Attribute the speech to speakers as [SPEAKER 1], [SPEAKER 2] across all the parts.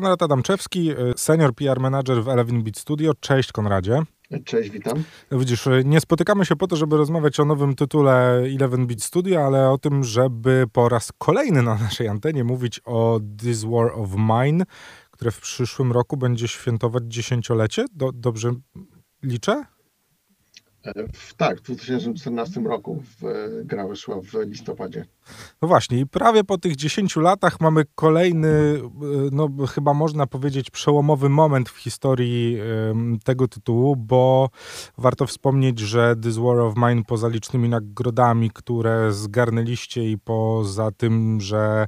[SPEAKER 1] Konrad Adamczewski, senior PR manager w Eleven Beat Studio. Cześć Konradzie.
[SPEAKER 2] Cześć, witam.
[SPEAKER 1] Widzisz, nie spotykamy się po to, żeby rozmawiać o nowym tytule Eleven Beat Studio, ale o tym, żeby po raz kolejny na naszej antenie mówić o This War of Mine, które w przyszłym roku będzie świętować dziesięciolecie. Do, dobrze liczę?
[SPEAKER 2] W, tak, w 2014 roku w, gra wyszła w listopadzie.
[SPEAKER 1] No właśnie, i prawie po tych 10 latach mamy kolejny, no chyba można powiedzieć, przełomowy moment w historii um, tego tytułu, bo warto wspomnieć, że This War of Mine poza licznymi nagrodami, które zgarnęliście i poza tym, że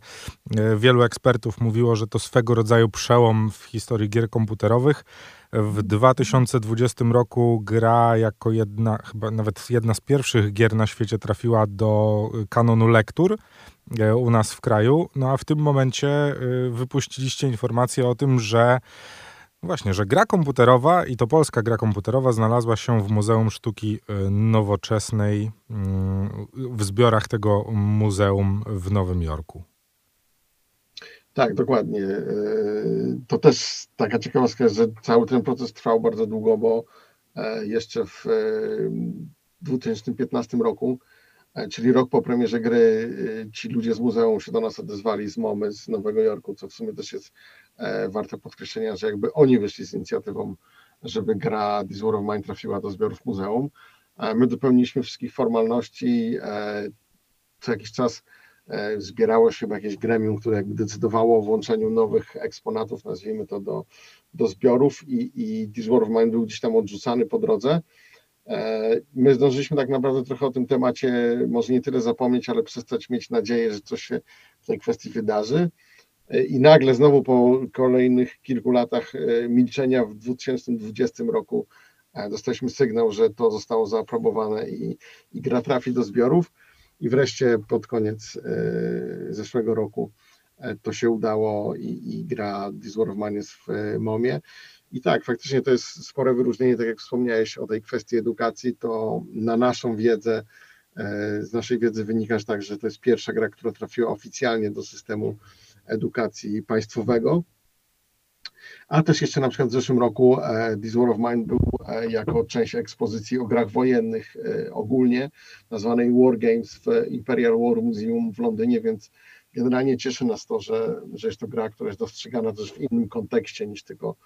[SPEAKER 1] e, wielu ekspertów mówiło, że to swego rodzaju przełom w historii gier komputerowych, w 2020 roku gra jako jedna, chyba nawet jedna z pierwszych gier na świecie trafiła do kanonu lektur e, u nas w kraju. No a w tym momencie e, wypuściliście informację o tym, że Właśnie, że gra komputerowa i to polska gra komputerowa znalazła się w Muzeum Sztuki e, Nowoczesnej mm, w zbiorach tego muzeum w Nowym Jorku.
[SPEAKER 2] Tak, dokładnie. E, to też taka ciekawostka, że cały ten proces trwał bardzo długo, bo e, jeszcze w 2015 e, roku, czyli rok po premierze gry, ci ludzie z muzeum się do nas odezwali z MOMY z Nowego Jorku, co w sumie też jest warte podkreślenia, że jakby oni wyszli z inicjatywą, żeby gra This War of Mine trafiła do zbiorów muzeum. My dopełniliśmy wszystkich formalności. Co jakiś czas E, zbierało się jakieś gremium, które jakby decydowało o włączeniu nowych eksponatów, nazwijmy to, do, do zbiorów i, i This War of Mine był gdzieś tam odrzucany po drodze. E, my zdążyliśmy tak naprawdę trochę o tym temacie, może nie tyle zapomnieć, ale przestać mieć nadzieję, że coś się w tej kwestii wydarzy. E, I nagle znowu po kolejnych kilku latach milczenia w 2020 roku dostaliśmy sygnał, że to zostało zaaprobowane i, i gra trafi do zbiorów. I wreszcie pod koniec e, zeszłego roku e, to się udało i, i gra This War of Mine jest w e, MOMie. I tak, faktycznie to jest spore wyróżnienie, tak jak wspomniałeś o tej kwestii edukacji, to na naszą wiedzę, z naszej wiedzy wynika że tak, że to jest pierwsza gra, która trafiła oficjalnie do systemu edukacji państwowego. A też jeszcze na przykład w zeszłym roku e, This War of Mine był e, jako część ekspozycji o grach wojennych e, ogólnie, nazwanej War Games w Imperial War Museum w Londynie, więc generalnie cieszy nas to, że, że jest to gra, która jest dostrzegana też w innym kontekście niż tylko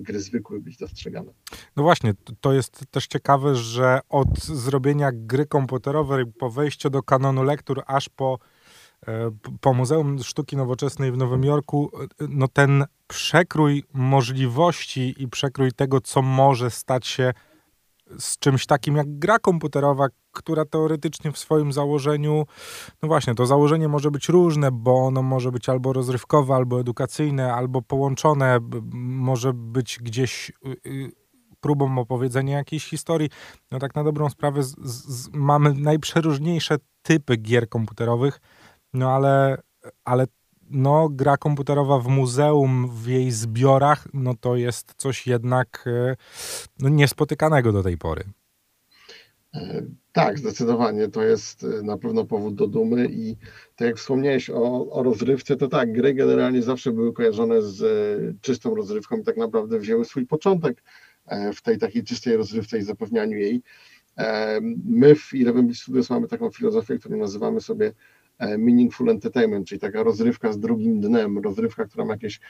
[SPEAKER 2] gry zwykłe być dostrzegane.
[SPEAKER 1] No właśnie, to jest też ciekawe, że od zrobienia gry komputerowej po wejściu do kanonu lektur aż po po Muzeum Sztuki Nowoczesnej w Nowym Jorku, e, no ten przekrój możliwości i przekrój tego, co może stać się z czymś takim jak gra komputerowa, która teoretycznie w swoim założeniu, no właśnie, to założenie może być różne, bo ono może być albo rozrywkowe, albo edukacyjne, albo połączone, może być gdzieś y, y, próbą opowiedzenia jakiejś historii. No tak na dobrą sprawę z, z, mamy najprzeróżniejsze typy gier komputerowych, no ale, ale no, gra komputerowa w muzeum, w jej zbiorach, no to jest coś jednak e, no, niespotykanego do tej pory.
[SPEAKER 2] E, tak, zdecydowanie. To jest e, na pewno powód do dumy i tak jak wspomniałeś o, o rozrywce, to tak, gry generalnie zawsze były kojarzone z czystą rozrywką i tak naprawdę wzięły swój początek w tej takiej czystej rozrywce i zapewnianiu jej. My w Eleven Beat Studios mamy taką filozofię, którą nazywamy sobie meaningful entertainment, czyli taka rozrywka z drugim dnem, rozrywka, która ma jakieś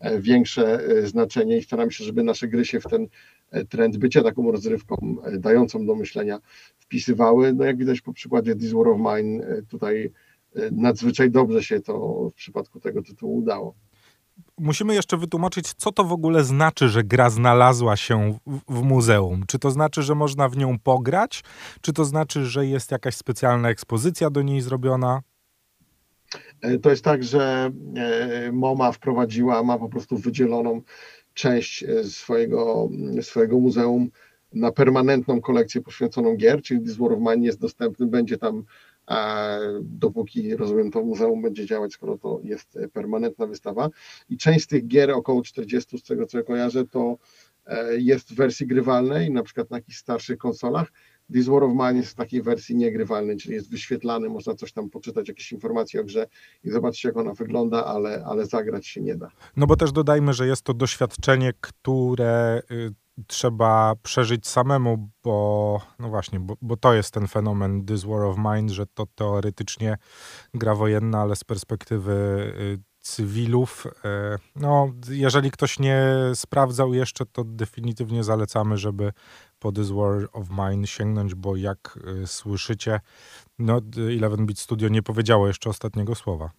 [SPEAKER 2] e, większe e, znaczenie i staramy się, żeby nasze gry się w ten trend bycia taką rozrywką dającą do myślenia wpisywały. No jak widać po przykładzie This War of Mine, tutaj nadzwyczaj dobrze się to w przypadku tego tytułu udało.
[SPEAKER 1] Musimy jeszcze wytłumaczyć, co to w ogóle znaczy, że gra znalazła się w, w, muzeum. Czy to znaczy, że można w nią pograć? Czy to znaczy, że jest jakaś specjalna ekspozycja do niej zrobiona?
[SPEAKER 2] E, to jest tak, że e, MoMA wprowadziła, ma po prostu wydzieloną część e, swojego, swojego muzeum na permanentną kolekcję poświęconą gier, czyli This War of Mine jest dostępny, będzie tam dopóki, rozumiem, to muzeum będzie działać, skoro to jest permanentna wystawa. I część z tych gier, około 40 z tego co ja kojarzę, to jest w wersji grywalnej, na przykład na jakichś starszych konsolach. This War of Mine jest w takiej wersji niegrywalnej, czyli jest wyświetlany, można coś tam poczytać, jakieś informacje o grze i zobaczyć, jak ona wygląda, ale, ale zagrać się nie da.
[SPEAKER 1] No bo też dodajmy, że jest to doświadczenie, które y, trzeba przeżyć samemu, bo no właśnie, bo, bo, to jest ten fenomen This War of Mind, że to teoretycznie gra wojenna, ale z perspektywy y, cywilów. E, no, jeżeli ktoś nie sprawdzał jeszcze, to definitywnie zalecamy, żeby po This War of Mine sięgnąć, bo jak y, słyszycie, no 11-bit Studio nie powiedziało jeszcze ostatniego słowa.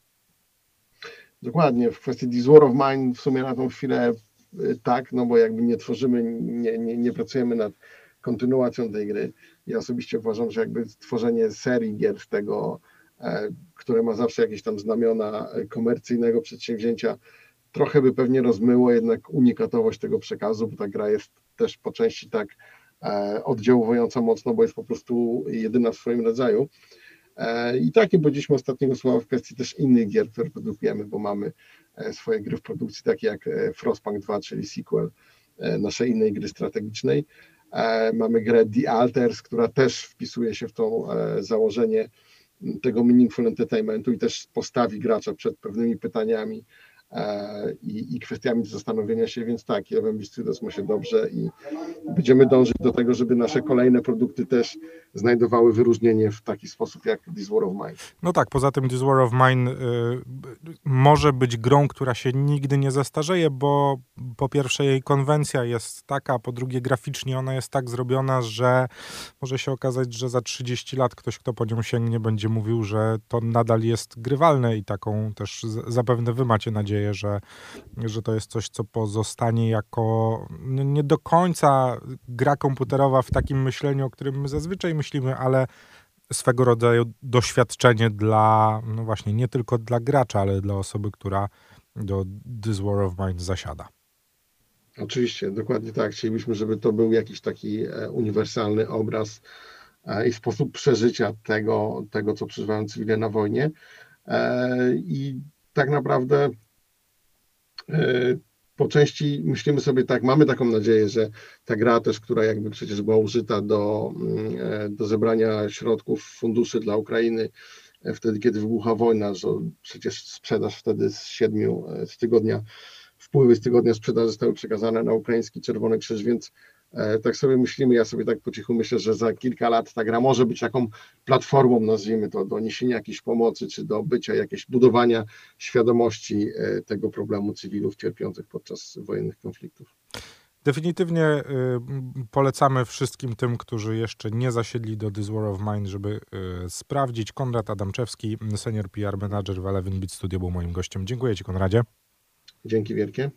[SPEAKER 2] Dokładnie, w kwestii This War of Mine w sumie na tą chwilę y, tak, no bo jakby nie tworzymy, nie, nie, nie pracujemy nad kontynuacją tej gry. Ja osobiście uważam, że jakby tworzenie serii gier tego, e, które ma zawsze jakieś tam znamiona e, komercyjnego przedsięwzięcia, trochę by pewnie rozmyło jednak unikatowość tego przekazu, bo ta gra jest też po części tak E, oddziałująca mocno, bo jest po prostu jedyna w swoim rodzaju. E, I takie powiedzieliśmy ostatniego słowa w kwestii też innych gier, które produkujemy, bo mamy e, swoje gry w produkcji, takie jak Frostpunk 2, czyli sequel naszej innej gry strategicznej. Mamy grę The Alters, która też wpisuje się w to założenie tego meaningful entertainmentu i też postawi gracza przed pewnymi pytaniami, E, i, i kwestiami zastanowienia się, więc tak, Jawem Studios ma się dobrze i będziemy dążyć do tego, żeby nasze kolejne produkty też znajdowały wyróżnienie w taki sposób jak This War of Mine.
[SPEAKER 1] No tak, poza tym This War of Mine y, może być grą, która się nigdy nie zestarzeje, bo po pierwsze jej konwencja jest taka, po drugie graficznie ona jest tak zrobiona, że może się okazać, że za 30 lat ktoś, kto po nią sięgnie, będzie mówił, że to nadal jest grywalne i taką też zapewne wy macie nadzieję, że, że to jest coś, co pozostanie jako nie do końca gra komputerowa w takim myśleniu, o którym my zazwyczaj myślimy, ale swego rodzaju doświadczenie dla, no właśnie, nie tylko dla gracza, ale dla osoby, która do This War of Mine zasiada.
[SPEAKER 2] Oczywiście, dokładnie tak. Chcielibyśmy, żeby to był jakiś taki e, uniwersalny obraz e, i sposób przeżycia tego, tego co przeżywają cywile na wojnie. E, I tak naprawdę po części myślimy sobie tak, mamy taką nadzieję, że ta gra też, która jakby przecież była użyta do, mm, e, do zebrania środków, funduszy dla Ukrainy, e, wtedy kiedy wybucha wojna, że przecież sprzedaż wtedy z siedmiu, z tygodnia, wpływy z tygodnia sprzedaży zostały przekazane na ukraiński Czerwony Krzyż, więc E, tak sobie myślimy, ja sobie tak po cichu myślę, że za kilka lat ta gra może być taką platformą, nazwijmy to, do niesienia jakiejś pomocy, czy do bycia jakieś budowania świadomości e, tego problemu cywilów cierpiących podczas wojennych konfliktów.
[SPEAKER 1] Definitywnie y, polecamy wszystkim tym, którzy jeszcze nie zasiedli do This War of Mine, żeby y, sprawdzić. Konrad Adamczewski, senior PR manager w Eleven Beat Studio był moim gościem. Dziękuję Ci, Konradzie.
[SPEAKER 2] Dzięki wielkie.